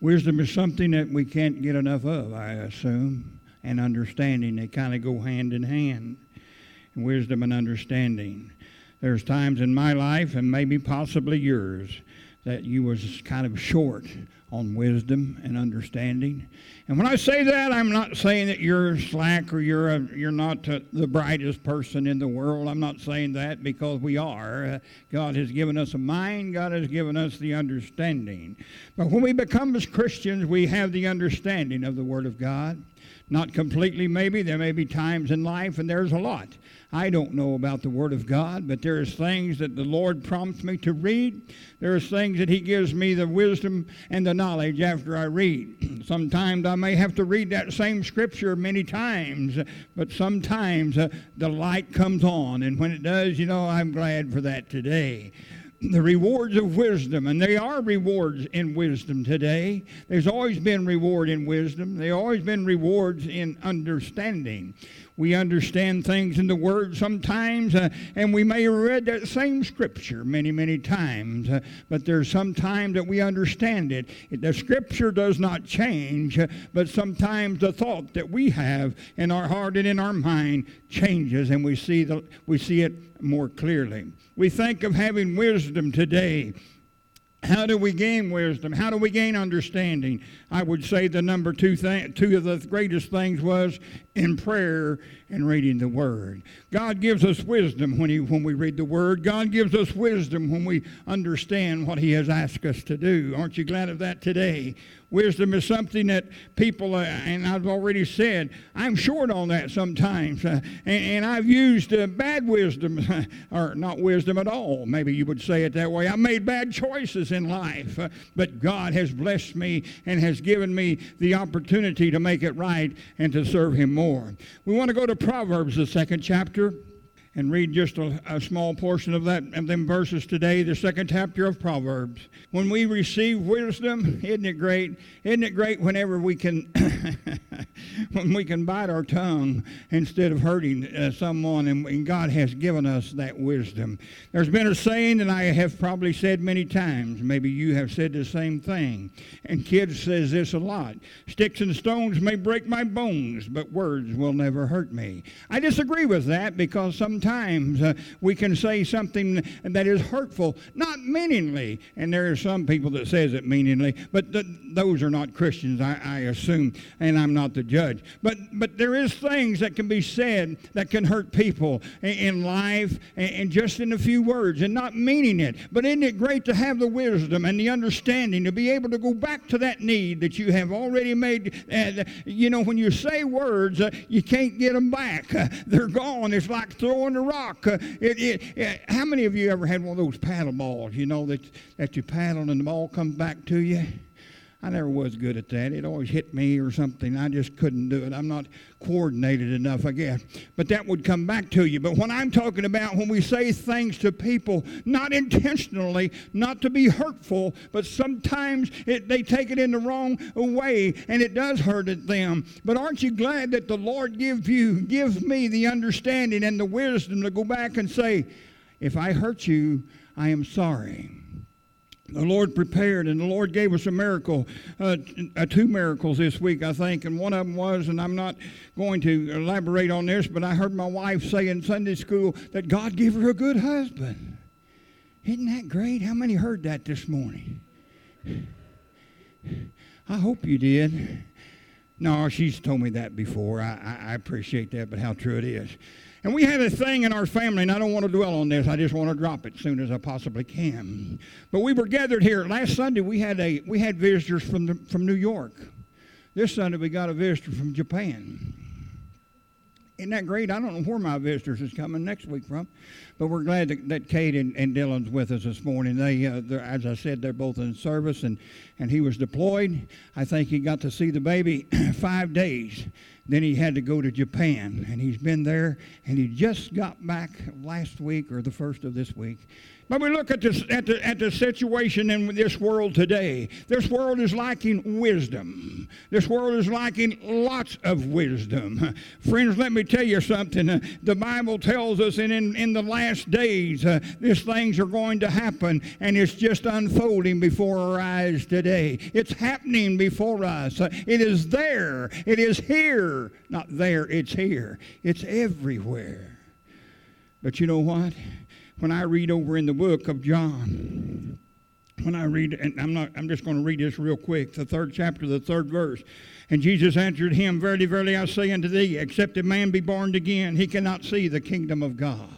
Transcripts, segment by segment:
Wisdom is something that we can't get enough of, I assume, and understanding. They kind of go hand in hand. Wisdom and understanding. There's times in my life, and maybe possibly yours, that you was kind of short on wisdom and understanding. And when I say that, I'm not saying that you're slack or you're a, you're not the brightest person in the world. I'm not saying that because we are. Uh, God has given us a mind. God has given us the understanding. But when we become as Christians, we have the understanding of the Word of God. Not completely, maybe. There may be times in life, and there's a lot. I don't know about the Word of God, but there's things that the Lord prompts me to read. There's things that He gives me the wisdom and the knowledge after I read. sometimes I may have to read that same scripture many times, but sometimes uh, the light comes on, and when it does, you know, I'm glad for that today the rewards of wisdom, and they are rewards in wisdom today. There's always been reward in wisdom. There's always been rewards in understanding. We understand things in the Word sometimes, uh, and we may have read that same scripture many, many times, uh, but there's some time that we understand it. The scripture does not change, uh, but sometimes the thought that we have in our heart and in our mind changes, and we see, the, we see it more clearly. We think of having wisdom today. How do we gain wisdom? How do we gain understanding? I would say the number two thing, two of the greatest things was in prayer and reading the Word. God gives us wisdom when, he, when we read the Word. God gives us wisdom when we understand what He has asked us to do. Aren't you glad of that today? Wisdom is something that people, uh, and I've already said, I'm short on that sometimes. Uh, and, and, I've used uh, bad wisdom, or not wisdom at all. Maybe you would say it that way. I've made bad choices in life, uh, but God has blessed me and has given me the opportunity to make it right and to serve Him more. We want to go to Proverbs, the second chapter and read just a, a, small portion of that of them verses today, the second chapter of Proverbs. When we receive wisdom, isn't it great? Isn't it great whenever we can when we can bite our tongue instead of hurting uh, someone, and, and, God has given us that wisdom. There's been a saying, and I have probably said many times. Maybe you have said the same thing. And kids says this a lot: "Sticks and stones may break my bones, but words will never hurt me." I disagree with that because some sometimes uh, we can say something that is hurtful, not meaningly. And there are some people that says it meaningly, but th- those are not Christians, I, I, assume, and I'm not the judge. But but there is things that can be said that can hurt people in, in life and, and just in a few words and not meaning it. But isn't it great to have the wisdom and the understanding to be able to go back to that need that you have already made? Uh, you know, when you say words, uh, you can't get them back. They're gone. It's like throwing on the rock. Uh, it, it, it, how many of you ever had one of those paddle balls, you know, that, that you paddle and the ball comes back to you? I never was good at that. It always hit me or something. I just couldn't do it. I'm not coordinated enough, I guess. But that would come back to you. But when I'm talking about when we say things to people, not intentionally, not to be hurtful, but sometimes it, they take it in the wrong way and it does hurt them. But aren't you glad that the Lord give you, gives me the understanding and the wisdom to go back and say, if I hurt you, I am sorry the Lord prepared, and the Lord gave us a miracle, uh, two miracles this week, I think. And one of them was, and I'm not going to elaborate on this, but I heard my wife say in Sunday school that God gave her a good husband. Isn't that great? How many heard that this morning? I hope you did. No, she's told me that before. I, I, I appreciate that, but how true it is. And we had a thing in our family, and I don't want to dwell on this. I just want to drop it as soon as I possibly can. But we were gathered here last Sunday. We had a we had visitors from the, from New York. This Sunday we got a visitor from Japan. Isn't that great? I don't know where my visitors is coming next week from, but we're glad that, that Kate and, and Dylan's with us this morning. They, uh, as I said, they're both in service, and, and he was deployed. I think he got to see the baby five days then he had to go to Japan, and he's been there, and he just got back last week or the first of this week. But we look at, this, at, the, at the situation in this world today. This world is lacking wisdom. This world is lacking lots of wisdom. Friends, let me tell you something. The Bible tells us in, in, in the last days, uh, these things are going to happen, and it's just unfolding before our eyes today. It's happening before us. Uh, it is there. It is here. Not there, it's here. It's everywhere. But you know what? When I read over in the book of John, when I read, and I'm not, I'm just going to read this real quick, the third chapter, the third verse. And Jesus answered him, Verily, verily, I say unto thee, except a man be born again, he cannot see the kingdom of God.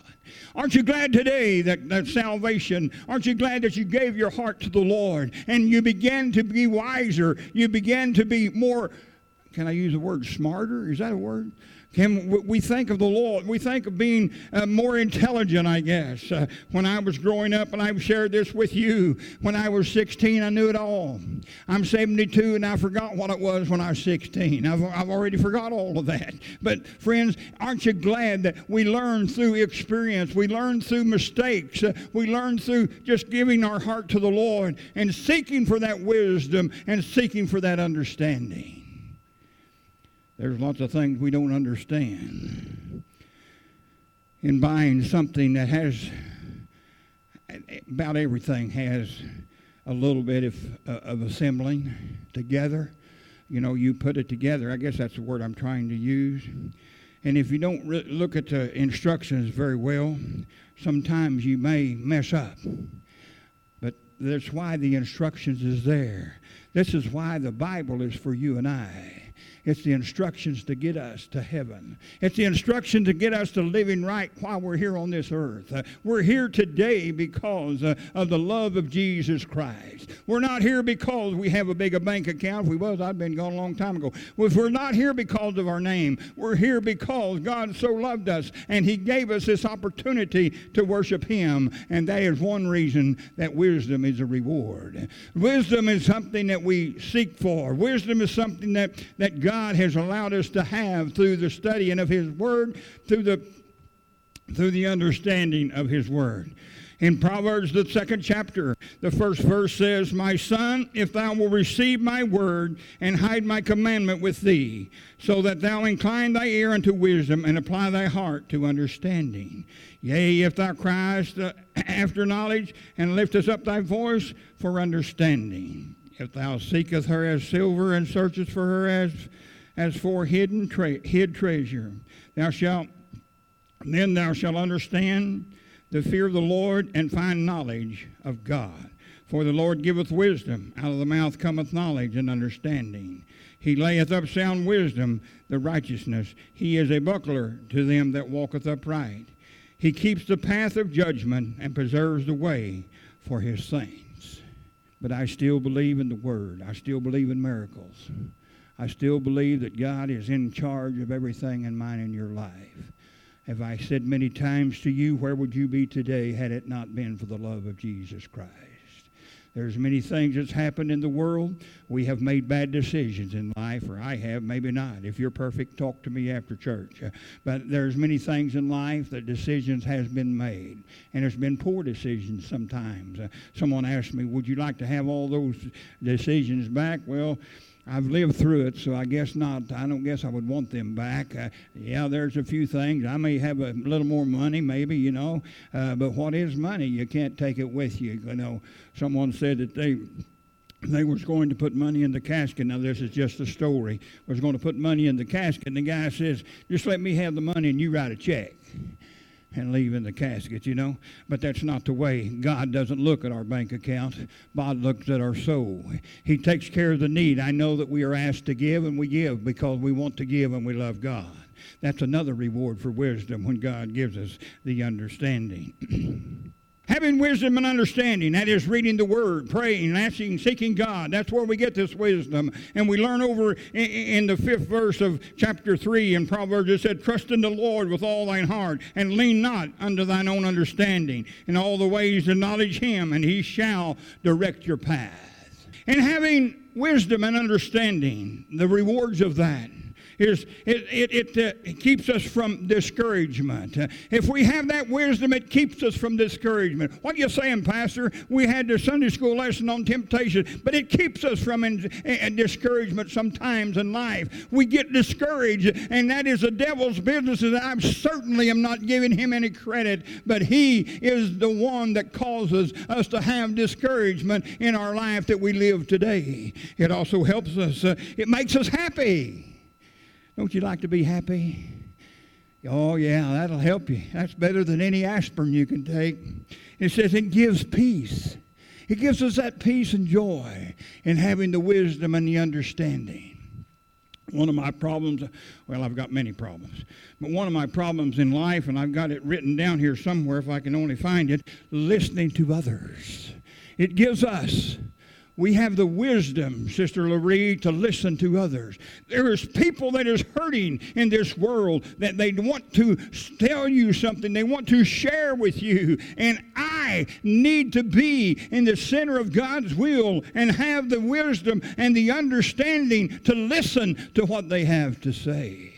Aren't you glad today that, that salvation, aren't you glad that you gave your heart to the Lord and you began to be wiser? You began to be more, can I use the word smarter? Is that a word? Can we think of the Lord? We think of being uh, more intelligent, I guess. Uh, when I was growing up, and I've shared this with you, when I was 16, I knew it all. I'm 72, and I forgot what it was when I was 16. I've, I've already forgot all of that. But, friends, aren't you glad that we learn through experience? We learn through mistakes. Uh, we learn through just giving our heart to the Lord and seeking for that wisdom and seeking for that understanding. There's lots of things we don't understand. In buying something that has, about everything has a little bit of, uh, of assembling together. You know, you put it together. I guess that's the word I'm trying to use. And if you don't re- look at the instructions very well, sometimes you may mess up. But that's why the instructions is there. This is why the Bible is for you and I. It's the instructions to get us to heaven. It's the instruction to get us to living right while we're here on this earth. Uh, we're here today because uh, of the love of Jesus Christ. We're not here because we have a big bank account. If we was, I'd been gone a long time ago. If we're not here because of our name, we're here because God so loved us and He gave us this opportunity to worship Him. And that is one reason that wisdom is a reward. Wisdom is something that we seek for. Wisdom is something that, that God God has allowed us to have through the studying of His Word, through the, through the understanding of His Word. In Proverbs, the second chapter, the first verse says, My son, if thou wilt receive my word and hide my commandment with thee, so that thou incline thy ear unto wisdom and apply thy heart to understanding. Yea, if thou criest after knowledge and liftest up thy voice for understanding. If thou seekest her as silver and searchest for her as, as for hidden tre- hid treasure, thou shalt then thou shalt understand the fear of the Lord and find knowledge of God. For the Lord giveth wisdom, out of the mouth cometh knowledge and understanding. He layeth up sound wisdom, the righteousness. He is a buckler to them that walketh upright. He keeps the path of judgment and preserves the way for his saints. But I still believe in the Word. I still believe in miracles. I still believe that God is in charge of everything in mine and your life. Have I said many times to you, where would you be today had it not been for the love of Jesus Christ? There's many things that's happened in the world. We have made bad decisions in life, or I have, maybe not. If you're perfect, talk to me after church. Uh, but there's many things in life that decisions has been made, and there's been poor decisions sometimes. Uh, someone asked me, "Would you like to have all those decisions back?" Well. I've lived through it, so I guess not. I don't guess I would want them back. Uh, yeah, there's a few things. I may have a little more money, maybe, you know. Uh, but what is money? You can't take it with you. You know, someone said that they they was going to put money in the casket. Now this is just a story. Was going to put money in the casket, and the guy says, "Just let me have the money, and you write a check." And leave in the casket, you know. But that's not the way. God doesn't look at our bank account. God looks at our soul. He takes care of the need. I know that we are asked to give, and we give because we want to give and we love God. That's another reward for wisdom when God gives us the understanding. Having wisdom and understanding, that is reading the Word, praying, asking, seeking God. That's where we get this wisdom. And we learn over in, the fifth verse of chapter 3 in Proverbs, it said, Trust in the Lord with all thine heart, and lean not unto thine own understanding. In all the ways acknowledge him, and he shall direct your path. And having wisdom and understanding, the rewards of that is it, it, it, uh, it keeps us from discouragement. Uh, if we have that wisdom, it keeps us from discouragement. What are you saying, Pastor? We had the Sunday school lesson on temptation, but it keeps us from in, in discouragement sometimes in life. We get discouraged, and that is the devil's business, and I certainly am not giving him any credit, but he is the one that causes us to have discouragement in our life that we live today. It also helps us, uh, it makes us happy. Don't you like to be happy? Oh, yeah, that'll help you. That's better than any aspirin you can take. It says it gives peace. It gives us that peace and joy in having the wisdom and the understanding. One of my problems, well, I've got many problems, but one of my problems in life, and I've got it written down here somewhere if I can only find it, listening to others. It gives us we have the wisdom, Sister Laree, to listen to others. There is people that is hurting in this world that they want to tell you something. They want to share with you. And I need to be in the center of God's will and have the wisdom and the understanding to listen to what they have to say.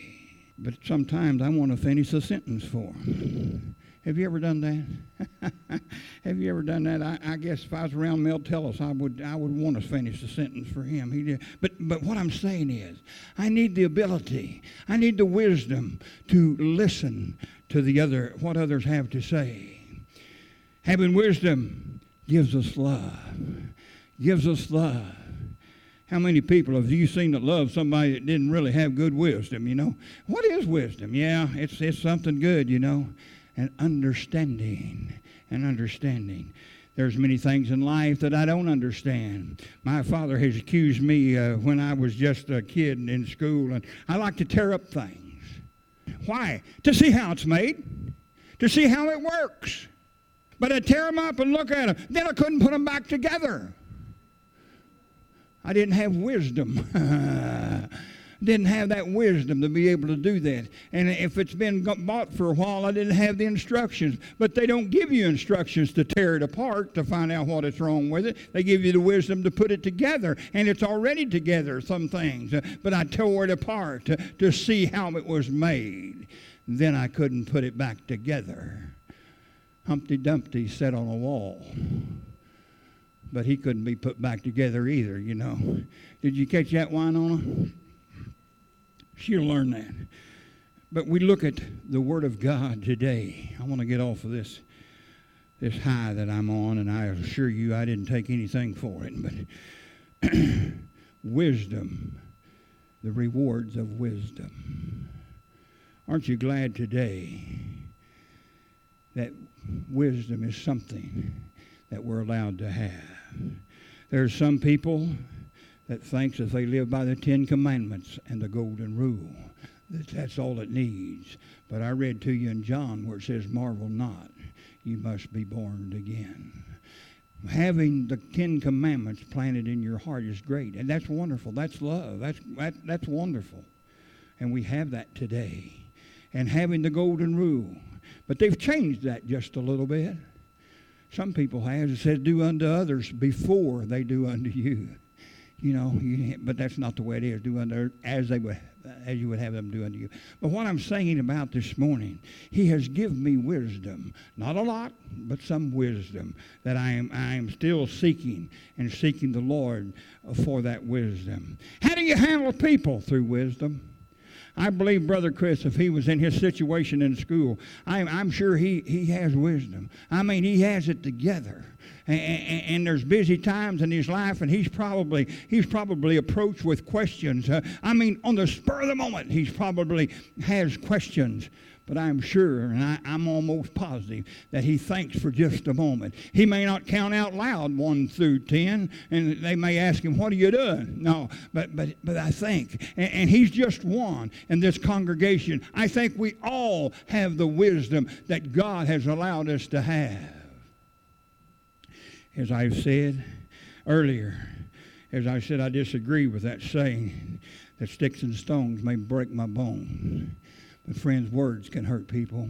But sometimes I want to finish a sentence for them. Have you ever done that? Have you ever done that? I, I, guess if I was around Mel Tillis, I would I would want to finish the sentence for him. He did. But but what I'm saying is, I need the ability, I need the wisdom to listen to the other what others have to say. Having wisdom gives us love. Gives us love. How many people have you seen that love somebody that didn't really have good wisdom, you know? What is wisdom? Yeah, it's it's something good, you know and understanding and understanding. There's many things in life that I don't understand. My father has accused me uh, when I was just a kid in school, and I like to tear up things. Why? To see how it's made, to see how it works. But I tear them up and look at them. Then I couldn't put them back together. I didn't have wisdom. didn't have that wisdom to be able to do that. And if it's been bought for a while, I didn't have the instructions. But they don't give you instructions to tear it apart to find out what is wrong with it. They give you the wisdom to put it together, and it's already together, some things. But I tore it apart to, to see how it was made. Then I couldn't put it back together. Humpty Dumpty sat on a wall but he couldn't be put back together either, you know. Did you catch that Winona? She'll learn that. But we look at the Word of God today. I want to get off of this this high that I'm on, and I assure you I didn't take anything for it. But wisdom, the rewards of wisdom. Aren't you glad today that wisdom is something that we're allowed to have? There's some people that thinks if they live by the Ten Commandments and the Golden Rule, that that's all it needs. But I read to you in John where it says, Marvel not, you must be born again. Having the Ten Commandments planted in your heart is great, and that's wonderful. That's love. That's, that, that's wonderful. And we have that today. And having the Golden Rule. But they've changed that just a little bit. Some people have. It says, do unto others before they do unto you you know, you, but that's not the way it is. Do as they would, as you would have them do unto you. But what I'm saying about this morning, He has given me wisdom, not a lot, but some wisdom that I am I am still seeking and seeking the Lord for that wisdom. How do you handle people through wisdom? I believe Brother Chris, if he was in his situation in school, I'm, I'm sure he, he has wisdom. I mean, he has it together and, and, and, there's busy times in his life, and he's probably he's probably approached with questions. Uh, I mean, on the spur of the moment, he's probably has questions. But I'm sure, and I, am almost positive, that he thinks for just a moment. He may not count out loud one through ten, and they may ask him, "What are you doing?" No, but but but I think, and, and he's just one in this congregation. I think we all have the wisdom that God has allowed us to have as I've said earlier, as I said, I disagree with that saying that sticks and stones may break my bones. But, friends, words can hurt people.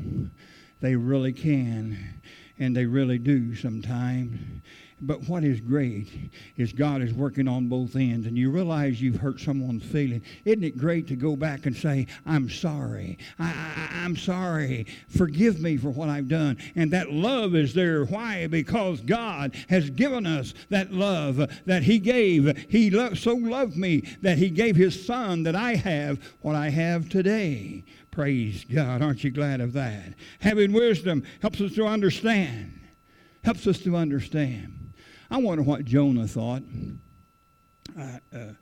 They really can, and they really do sometimes. But what is great is God is working on both ends, and you realize you've hurt someone's feeling. Isn't it great to go back and say, I'm sorry. I, I'm sorry. Forgive me for what I've done. And that love is there. Why? Because God has given us that love that He gave. He lo- so loved me that He gave His Son that I have what I have today. Praise God. Aren't you glad of that? Having wisdom helps us to understand. Helps us to understand. I wonder what Jonah thought. Uh, uh,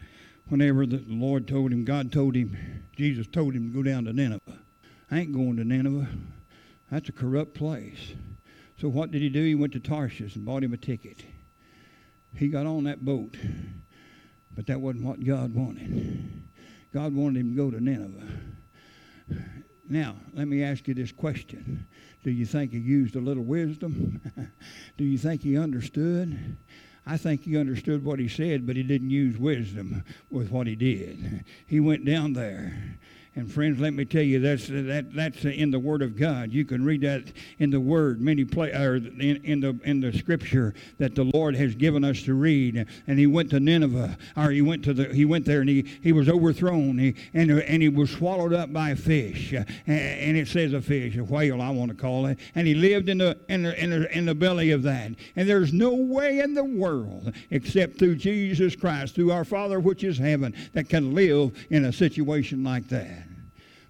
whenever the Lord told him, God told him, Jesus told him to go down to Nineveh. I ain't going to Nineveh. That's a corrupt place. So what did he do? He went to Tarshish and bought him a ticket. He got on that boat, but that wasn't what God wanted. God wanted him to go to Nineveh. Now, let me ask you this question. Do you think he used a little wisdom? Do you think he understood? I think he understood what he said, but he didn't use wisdom with what he did. He went down there and friends, let me tell you, that's that that's in the Word of God. You can read that in the Word, many play or in, in the in the Scripture that the Lord has given us to read. And he went to Nineveh, or he went to the he went there and he, he was overthrown, he, and and he was swallowed up by a fish, and, and it says a fish, a whale, I want to call it. And he lived in the in the in the, in the belly of that. And there's no way in the world except through Jesus Christ, through our Father which is heaven, that can live in a situation like that.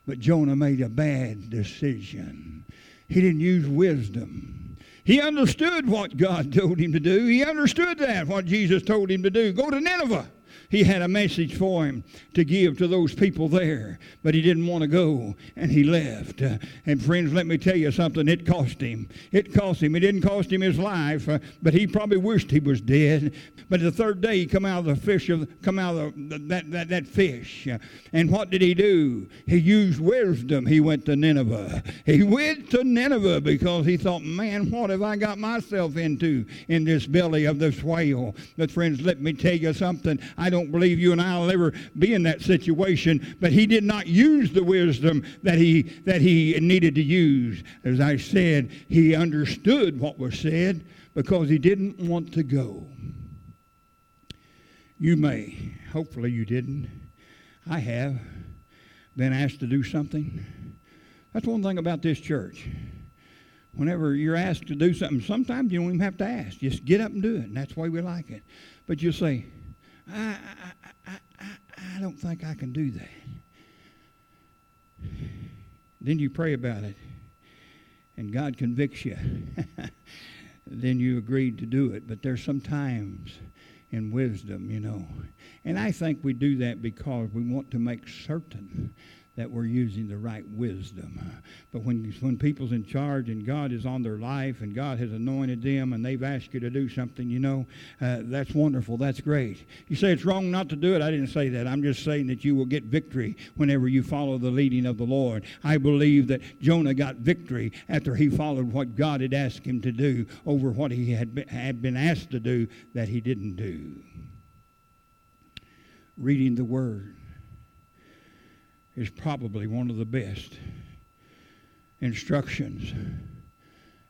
But Jonah made a bad decision. He didn't use wisdom. He understood what God told him to do. He understood that, what Jesus told him to do. Go to Nineveh he had a message for him to give to those people there, but he didn't want to go and he left. Uh, and friends, let me tell you something, it cost him. It cost him. It didn't cost him his life, uh, but he probably wished he was dead. But the third day he come out of the fish of come out of the, that, that, that fish. Uh, and what did he do? He used wisdom. He went to Nineveh. He went to Nineveh because he thought, man, what have I got myself into in this belly of this whale? But friends, let me tell you something. I don't don't believe you and I will ever be in that situation, but he did not use the wisdom that he, that he needed to use. As I said, he understood what was said because he didn't want to go. You may, hopefully you didn't. I have been asked to do something. That's one thing about this church. Whenever you're asked to do something, sometimes you don't even have to ask. Just get up and do it, and that's why we like it. But you say, I, I, I, I don't think I can do that. Then you pray about it, and God convicts you. then you agreed to do it. But there's sometimes in wisdom, you know. And I think we do that because we want to make certain that we're using the right wisdom. But when, when people's in charge and God is on their life and God has anointed them and they've asked you to do something, you know, uh, that's wonderful. That's great. You say it's wrong not to do it. I didn't say that. I'm just saying that you will get victory whenever you follow the leading of the Lord. I believe that Jonah got victory after he followed what God had asked him to do over what he had had been asked to do that he didn't do. Reading the Word is probably one of the best instructions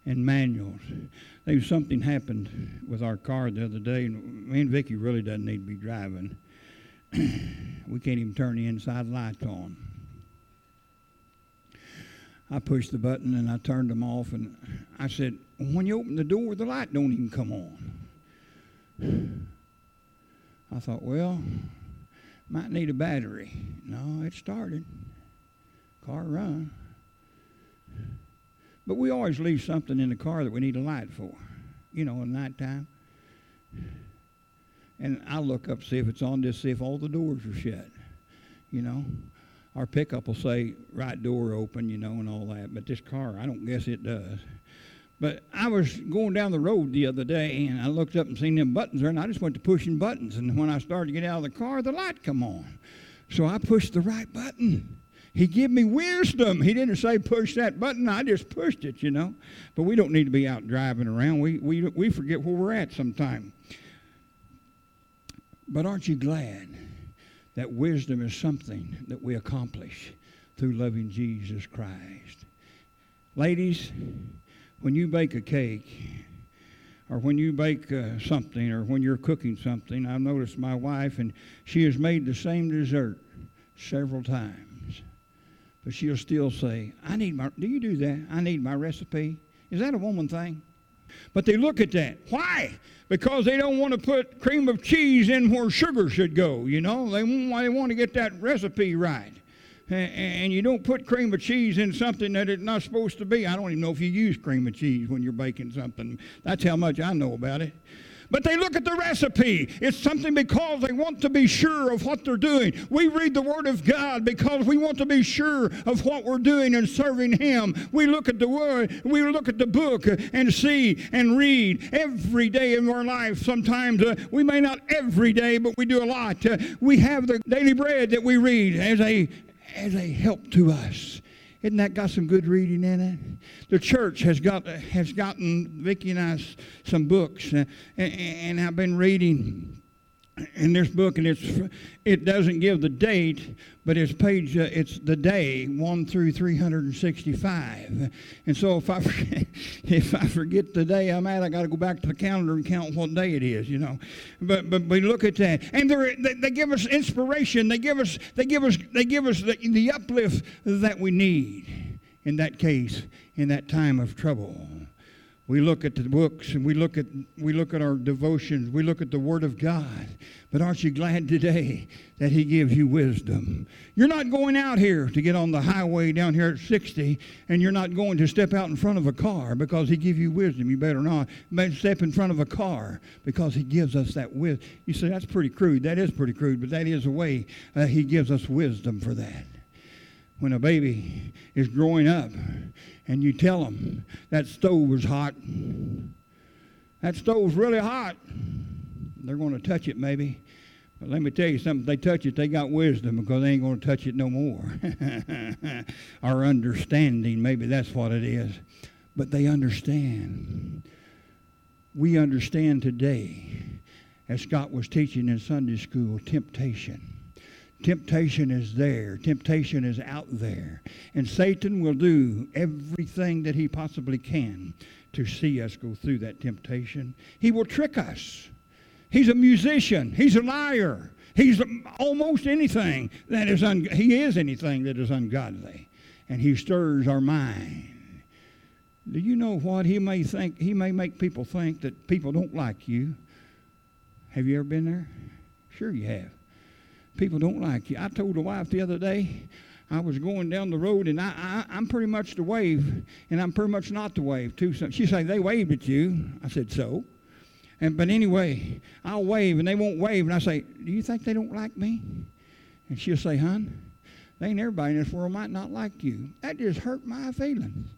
and manuals. There something happened with our car the other day, and me and Vicky really doesn't need to be driving. we can't even turn the inside lights on. I pushed the button and I turned them off, and I said, "When you open the door, the light don't even come on." I thought, well, might need a battery. No, it started. Car run. But we always leave something in the car that we need a light for, you know, at nighttime. And I look up, see if it's on, just see if all the doors are shut, you know. Our pickup will say right door open, you know, and all that. But this car, I don't guess it does. But I was going down the road the other day and I looked up and seen them buttons there and I just went to pushing buttons. And when I started to get out of the car, the light come on. So I pushed the right button. He gave me wisdom. He didn't say push that button. I just pushed it, you know. But we don't need to be out driving around. We, we, we forget where we're at sometime. But aren't you glad that wisdom is something that we accomplish through loving Jesus Christ? Ladies, when you bake a cake or when you bake uh, something or when you're cooking something, I've noticed my wife, and she has made the same dessert several times. But she'll still say, I need my, do you do that? I need my recipe. Is that a woman thing? But they look at that. Why? Because they don't want to put cream of cheese in where sugar should go, you know? They they want to get that recipe right. And you don't put cream of cheese in something that it's not supposed to be. I don't even know if you use cream of cheese when you're baking something. That's how much I know about it. But they look at the recipe. It's something because they want to be sure of what they're doing. We read the Word of God because we want to be sure of what we're doing and serving Him. We look at the Word, we look at the book and see and read every day in our life. Sometimes uh, we may not every day, but we do a lot. Uh, we have the daily bread that we read as a as a help to us. Isn't that got some good reading in it? The church has got has gotten Vicki and I some books, uh, and, and I've been reading in this book, and it's it doesn't give the date, but it's page uh, it's the day one through three hundred and sixty-five. And so if I forget, if I forget the day I'm at, I got to go back to the calendar and count what day it is, you know. But but we look at that, and they they give us inspiration. They give us they give us they give us the, the uplift that we need in that case in that time of trouble. We look at the books and we look at we look at our devotions, we look at the Word of God. But aren't you glad today that He gives you wisdom? You're not going out here to get on the highway down here at 60, and you're not going to step out in front of a car because He gives you wisdom. You better not. You step in front of a car because He gives us that wisdom. You say that's pretty crude. That is pretty crude, but that is a way uh, He gives us wisdom for that when a baby is growing up and you tell them that stove is hot, that stove's really hot, they're going to touch it maybe. But let me tell you something, if they touch it, they got wisdom because they ain't going to touch it no more. Our understanding, maybe that's what it is. But they understand. We understand today, as Scott was teaching in Sunday school, temptation Temptation is there. Temptation is out there. And Satan will do everything that he possibly can to see us go through that temptation. He will trick us. He's a musician. He's a liar. He's almost anything that is un- he is anything that is ungodly. And he stirs our mind. Do you know what he may think? He may make people think that people don't like you. Have you ever been there? Sure you have people don't like you. I told the wife the other day, I was going down the road and I, I, am pretty much the wave and I'm pretty much not the wave too. So she said, they waved at you. I said, so? And, but anyway, I'll wave and they won't wave. And I say, do you think they don't like me? And she'll say, hon, they ain't everybody in this world might not like you. That just hurt my feelings.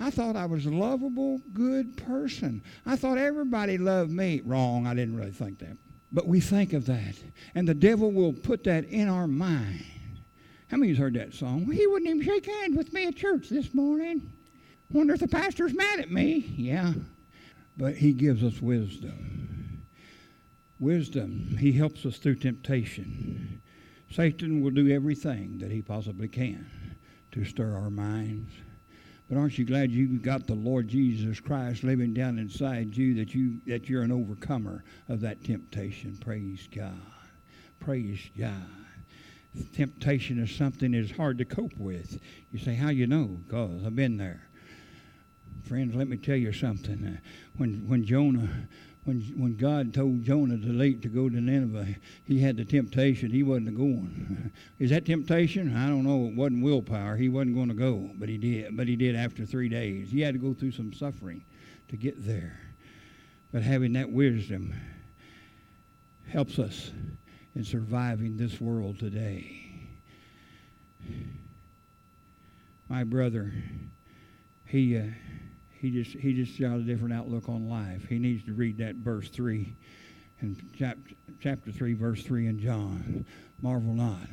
I thought I was a lovable, good person. I thought everybody loved me. Wrong. I didn't really think that. But we think of that. And the devil will put that in our mind. How many of you heard that song? He wouldn't even shake hands with me at church this morning. Wonder if the pastor's mad at me. Yeah. But he gives us wisdom. Wisdom. He helps us through temptation. Satan will do everything that he possibly can to stir our minds. But aren't you glad you got the Lord Jesus Christ living down inside you that you that you're an overcomer of that temptation? Praise God. Praise God. Temptation is something that's hard to cope with. You say, How you know? Because I've been there. Friends, let me tell you something. Uh, when when Jonah when, when God told Jonah to leave to go to Nineveh, he had the temptation. He wasn't going. Is that temptation? I don't know. It wasn't willpower. He wasn't going to go, but he did. But he did after three days. He had to go through some suffering to get there. But having that wisdom helps us in surviving this world today. My brother, he. Uh, he just he just got a different outlook on life. He needs to read that verse three, and chapter chapter three, verse three in John. Marvel not,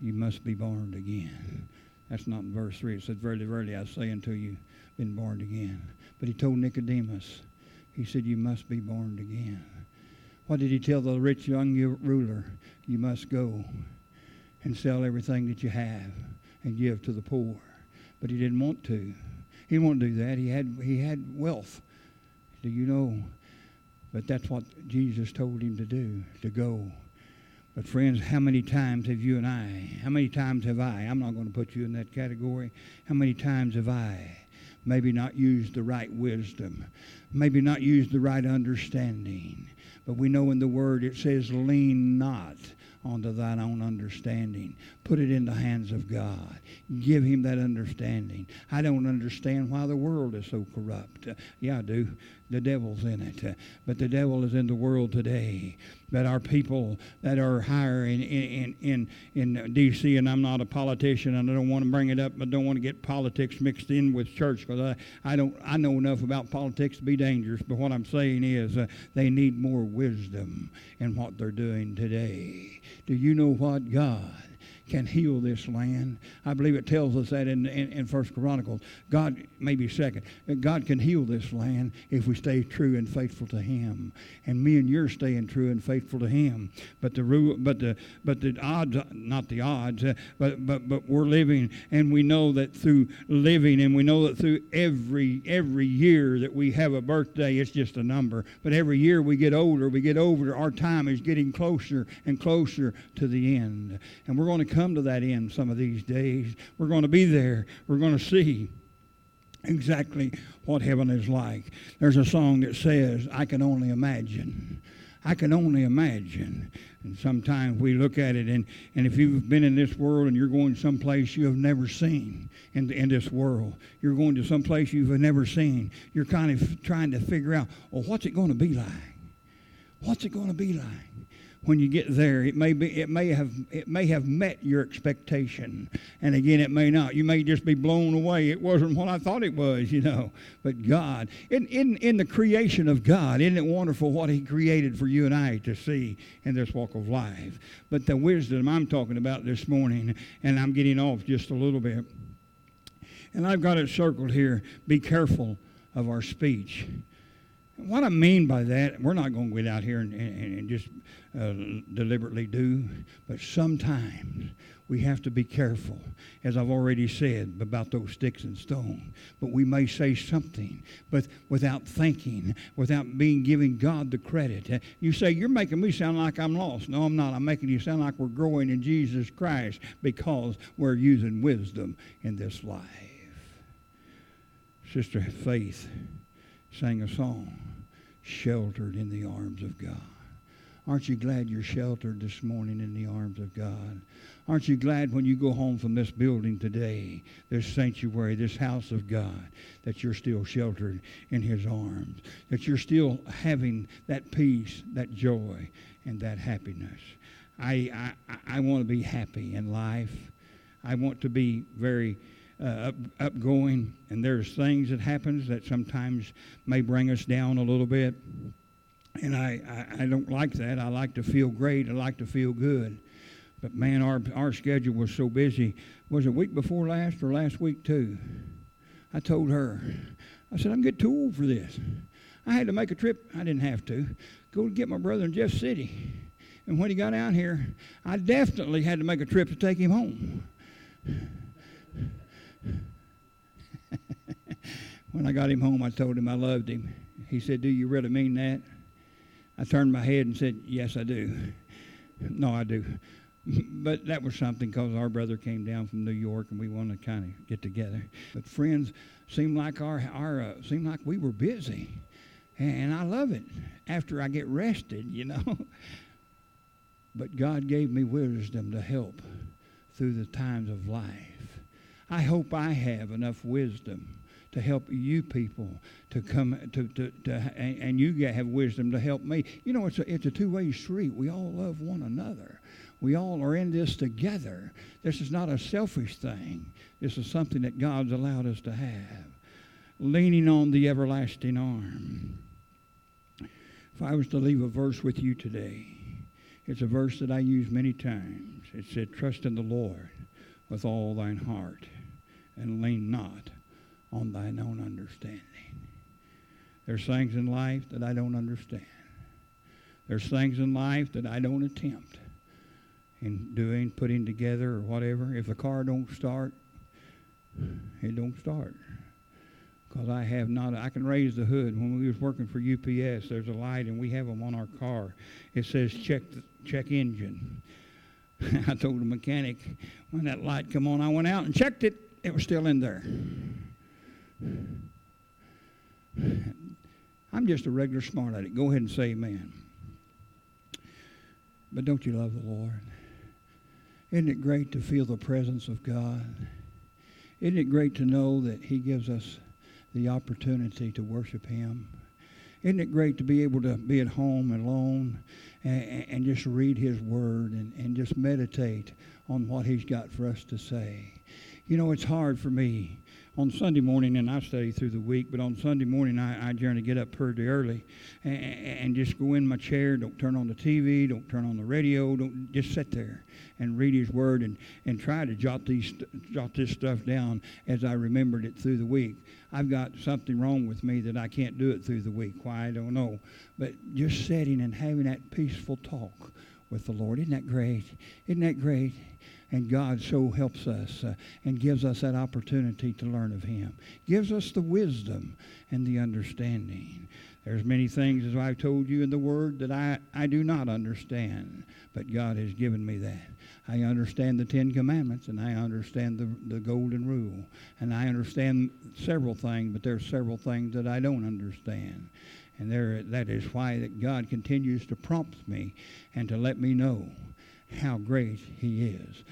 you must be born again. That's not in verse three. It said, "Verily, verily, I say unto you, been born again." But he told Nicodemus, he said, "You must be born again." What did he tell the rich young ruler? You must go and sell everything that you have and give to the poor. But he didn't want to. He to do that. He had, he had wealth. Do you know But that's what Jesus told him to do, to go. But, friends, how many times have you and I, how many times have I, I'm not going to put you in that category, how many times have I maybe not used the right wisdom, maybe not used the right understanding? But we know in the Word it says, lean not onto thine own understanding. Put it in the hands of God. Give him that understanding. I don't understand why the world is so corrupt. Uh, yeah, I do. The devil's in it. But the devil is in the world today. That our people that are higher in, in, in, in D.C., and I'm not a politician, and I don't want to bring it up, but don't want to get politics mixed in with church because I, I, don't, I know enough about politics to be dangerous. But what I'm saying is uh, they need more wisdom in what they're doing today. Do you know what God can heal this land. I believe it tells us that in, in, in First Chronicles. God, maybe second, God can heal this land if we stay true and faithful to Him. And me and you're staying true and faithful to Him. But the rule, but the but the odds, not the odds, uh, but but but we're living, and we know that through living, and we know that through every every year that we have a birthday, it's just a number. But every year we get older, we get older. Our time is getting closer and closer to the end, and we're going to come to that end some of these days. We're going to be there. We're going to see exactly what heaven is like. There's a song that says, I can only imagine. I can only imagine. And sometimes we look at it, and, and if you've been in this world and you're going someplace you have never seen in, in this world, you're going to someplace you've never seen, you're kind of trying to figure out, well, what's it going to be like? What's it going to be like? When you get there. It may be, it may have, it may have met your expectation, and again, it may not. You may just be blown away. It wasn't what I thought it was, you know. But God, in in in the creation of God, isn't it wonderful what He created for you and I to see in this walk of life? But the wisdom I'm talking about this morning, and I'm getting off just a little bit, and I've got it circled here. Be careful of our speech. What I mean by that, we're not going to get out here and, and, and just uh, deliberately do, but sometimes we have to be careful, as I've already said, about those sticks and stones. But we may say something, but without thinking, without being giving God the credit. Uh, you say, You're making me sound like I'm lost. No, I'm not. I'm making you sound like we're growing in Jesus Christ because we're using wisdom in this life. Sister Faith sang a song sheltered in the arms of God. Aren't you glad you're sheltered this morning in the arms of God? Aren't you glad when you go home from this building today, this sanctuary, this house of God, that you're still sheltered in His arms, that you're still having that peace, that joy, and that happiness? I, I, I want to be happy in life. I want to be very uh, up, upgoing, and there's things that happens that sometimes may bring us down a little bit. And I, I, I don't like that. I like to feel great. I like to feel good. But man, our, our schedule was so busy. Was it week before last or last week too? I told her, I said, I'm getting too old for this. I had to make a trip. I didn't have to. Go get my brother in Jeff City. And when he got out here, I definitely had to make a trip to take him home. when I got him home, I told him I loved him. He said, Do you really mean that? I turned my head and said, Yes, I do. No, I do. But that was something because our brother came down from New York and we wanted to kind of get together. But friends, seemed like our, our uh, seemed like we were busy, and I love it. After I get rested, you know. but God gave me wisdom to help through the times of life. I hope I have enough wisdom to help you people to come to, to, to and, and you have wisdom to help me. You know, it's a, it's a two-way street. We all love one another. We all are in this together. This is not a selfish thing. This is something that God's allowed us to have. Leaning on the everlasting arm. If I was to leave a verse with you today, it's a verse that I use many times. It said, Trust in the Lord with all thine heart and lean not on thine own understanding. There's things in life that I don't understand. There's things in life that I don't attempt in doing, putting together, or whatever. If the car don't start, it don't start. because I have not. I can raise the hood. When we was working for UPS, there's a light, and we have them on our car. It says check the, check engine. I told the mechanic when that light come on, I went out and checked it. It was still in there. I'm just a regular smart at it. Go ahead and say amen. But don't you love the Lord? Isn't it great to feel the presence of God? Isn't it great to know that He gives us the opportunity to worship Him? Isn't it great to be able to be at home alone and, and just read His Word and, and just meditate on what He's got for us to say? You know, it's hard for me on Sunday morning, and I study through the week, but on Sunday morning, I, I generally get up pretty early and, and just go in my chair. Don't turn on the TV, don't turn on the radio, don't just sit there and read His Word and, and try to jot these jot this stuff down as I remembered it through the week. I've got something wrong with me that I can't do it through the week. Why I don't know, but just sitting and having that peaceful talk with the Lord isn't that great? Isn't that great? And God so helps us uh, and gives us that opportunity to learn of Him. Gives us the wisdom and the understanding. There's many things, as I've told you in the Word, that I, I do not understand, but God has given me that. I understand the Ten Commandments, and I understand the, the Golden Rule, and I understand several things, but there's several things that I don't understand. And there, that is why that God continues to prompt me and to let me know how great He is.